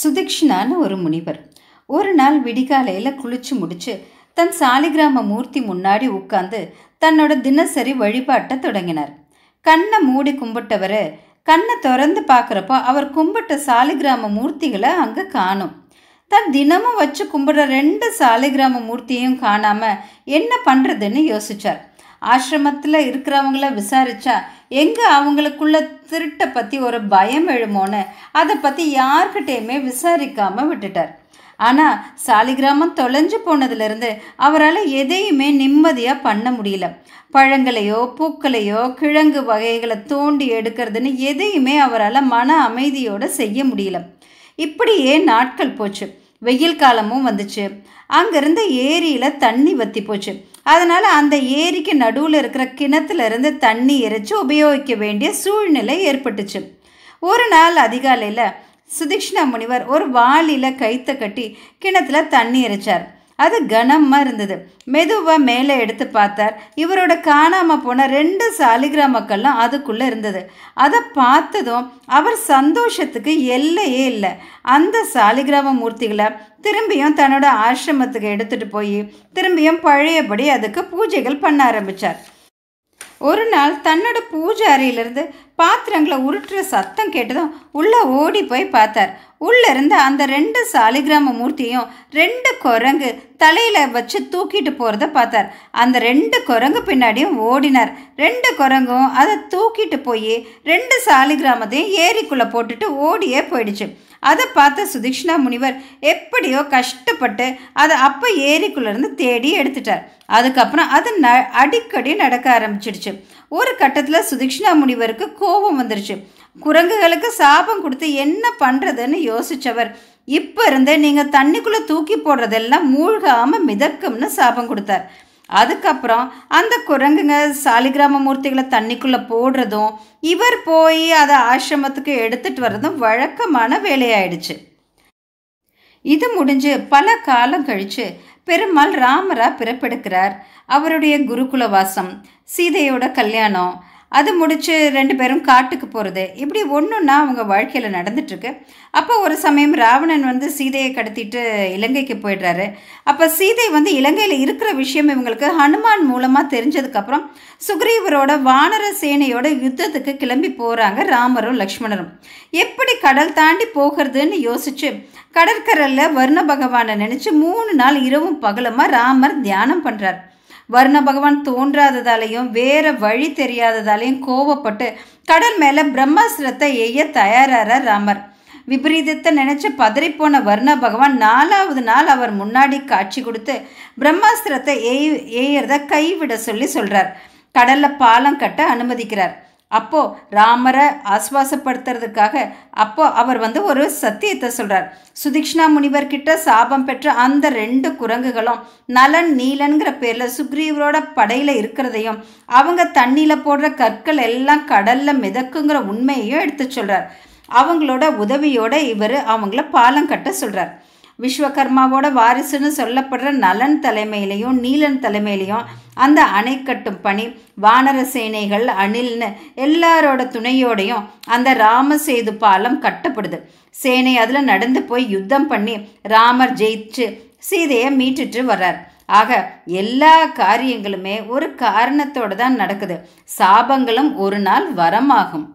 சுதிக்ஷனான ஒரு முனிவர். ஒரு நாள் விடிகாலையில் குளிச்சு முடிச்சு தன் சாலிகிராம மூர்த்தி முன்னாடி உட்காந்து தன்னோட தினசரி வழிபாட்டை தொடங்கினார். கண்ணை மூடி கும்பிட்டவர் கண்ணை திறந்து பார்க்குறப்போ அவர் கும்பிட்ட சாலிகிராம மூர்த்திகளை அங்கே காணும். தான் தினமும் வச்சு கும்பிட்ற ரெண்டு சாலிகிராம மூர்த்தியும் காணாமல் என்ன பண்ணுறதுன்னு யோசிச்சார். ஆசிரமத்தில் இருக்கிறவங்கள விசாரிச்சா எங்கே அவங்களுக்குள்ள திருட்டை பற்றி ஒரு பயம் எழுமோன்னு அதை பற்றி யார்கிட்டயுமே விசாரிக்காமல் விட்டுட்டார். ஆனால் சாலிகிராமம் தொலைஞ்சு போனதுலேருந்து அவரால் எதையுமே நிம்மதியாக பண்ண முடியல. பழங்களையோ பூக்களையோ கிழங்கு வகைகளை தோண்டி எடுக்கிறதுன்னு எதையுமே அவரால் மன அமைதியோடு செய்ய முடியல. இப்படியே நாட்கள் போச்சு. வெயில் காலமும் வந்துச்சு. அங்கேருந்து ஏரியில் தண்ணி வத்தி போச்சு. அதனால் அந்த ஏரிக்கு நடுவில் இருக்கிற கிணத்துலேருந்து தண்ணி இறைச்சி உபயோகிக்க வேண்டிய சூழ்நிலை ஏற்பட்டுச்சு. ஒரு நாள் அதிகாலையில் சுதீக்ஷ்ணா முனிவர் ஒரு வாளியில் கைத்தை கட்டி கிணத்துல தண்ணி இறைச்சார் அது கனமாக இருந்தது. மெதுவாக மேலே எடுத்து பார்த்தார். இவரோட காணாமல் போன ரெண்டு சாலிகிராமக்கள்லாம் அதுக்குள்ளே இருந்தது. அதை பார்த்ததும் அவர் சந்தோஷத்துக்கு எல்லையே இல்லை. அந்த சாலிகிராம மூர்த்திகளை திரும்பியும் தன்னோட ஆசிரமத்துக்கு எடுத்துகிட்டு போய் திரும்பியும் பழையபடி அதுக்கு பூஜைகள் பண்ண ஆரம்பித்தார் ஒரு நாள் தன்னோட பூஜை அறையிலிருந்து பாத்திரங்களை உருட்டுற சத்தம் கேட்டதும் உள்ளே ஓடி போய் பார்த்தார். உள்ளே இருந்து அந்த ரெண்டு சாலிகிராம மூர்த்தியும் ரெண்டு குரங்கு தலையில் வச்சு தூக்கிட்டு போகிறத பார்த்தார். அந்த ரெண்டு குரங்கு பின்னாடியும் ஓடினார். ரெண்டு குரங்கும் அதை தூக்கிட்டு போய் ரெண்டு சாலிகிராமத்தையும் ஏரிக்குள்ளே போட்டுட்டு ஓடியே போயிடுச்சு. அதை பார்த்த சுதீக்ஷ்ணா முனிவர் எப்படியோ கஷ்டப்பட்டு அதை அப்போ ஏரிக்குள்ளேருந்து தேடி எடுத்துட்டார். அதுக்கப்புறம் அது ந அடிக்கடி நடக்க ஆரம்பிச்சிடுச்சு. ஒரு கட்டத்தில் சுதீக்ஷ்ணா முனிவருக்கு கோபம் வந்துருச்சு. குரங்குகளுக்கு சாபம் கொடுத்து என்ன பண்ணுறதுன்னு யோசித்தவர் இப்போ இருந்து நீங்கள் தண்ணிக்குள்ளே தூக்கி போடுறதெல்லாம் மூழ்காமல் மிதக்கும்னு சாபம் கொடுத்தார். அதுக்கப்புறம் அந்த குரங்குங்க சாலிகிராம மூர்த்திகளை தண்ணிக்குள்ளே போடுறதும் இவர் போய் அதை ஆசிரமத்துக்கு எடுத்துகிட்டு வர்றதும் வழக்கமான வேலையாயிடுச்சு. இது முடிஞ்சு பல காலம் கழித்து பெருமாள் ராமரா பிறப்பெடுக்கிறார். அவருடைய குருகுல வாசம் சீதையோட கல்யாணம் அது முடித்து ரெண்டு பேரும் காட்டுக்கு போகிறது இப்படி ஒன்றுன்னா அவங்க வாழ்க்கையில் நடந்துட்டுருக்கு. அப்போ ஒரு சமயம் ராவணன் வந்து சீதையை கடத்திட்டு இலங்கைக்கு போயிடுறாரு. அப்போ சீதை வந்து இலங்கையில் இருக்கிற விஷயம் இவங்களுக்கு ஹனுமான் மூலமாக தெரிஞ்சதுக்கப்புறம் சுக்ரீவரோட வானர சேனையோட யுத்தத்துக்கு கிளம்பி போகிறாங்க ராமரும் லக்ஷ்மணரும். எப்படி கடல் தாண்டி போகிறதுன்னு யோசிச்சு கடற்கரையில் வர்ண பகவானை நினச்சி மூணு நாள் இரவும் பகலமாக ராமர் தியானம் பண்ணுறார் வர்ண பகவான் தோன்றாததாலையும் வேற வழி தெரியாததாலையும் கோவப்பட்டு கடல் மேலே பிரம்மாஸ்திரத்தை எய்ய தயாராகிறார் ராமர். விபரீதத்தை நினச்சி பதறிப்போன வர்ண பகவான் நாலாவது நாள் அவர் முன்னாடி காட்சி கொடுத்து பிரம்மாஸ்திரத்தை எய் எய்யறத கைவிட சொல்லி சொல்கிறார் கடலில் பாலம் கட்ட அனுமதிக்கிறார். அப்போது ராமரை ஆஸ்வாசப்படுத்துறதுக்காக அப்போ அவர் வந்து ஒரு சத்தியத்தை சொல்கிறார் சுதிக்ஷ்ணா முனிவர்கிட்ட சாபம் பெற்ற அந்த ரெண்டு குரங்குகளும் நலன் நீலன்கிற பேரில் சுக்ரீவரோட படையில் இருக்கிறதையும் அவங்க தண்ணியில் போடுற கற்கள் எல்லாம் கடலில் மிதக்குங்கிற உண்மையையும் எடுத்து சொல்கிறார் அவங்களோட உதவியோட இவர் அவங்கள பாலம் கட்ட சொல்கிறார் விஸ்வகர்மாவோட வாரிசுன்னு சொல்லப்படுற நலன் தலைமையிலையும் நீலன் தலைமையிலையும் அந்த அணை கட்டும் பணி வானர சேனைகள் அணில்னு எல்லாரோட துணையோடையும் அந்த ராமசேது பாலம் கட்டப்படுது. சேனை அதில் நடந்து போய் யுத்தம் பண்ணி ராமர் ஜெயிச்சு சீதையை மீட்டுட்டு வர்றார். ஆக எல்லா காரியங்களுமே ஒரு காரணத்தோடு தான் நடக்குது. சாபங்களும் ஒரு நாள் வரமாகும்.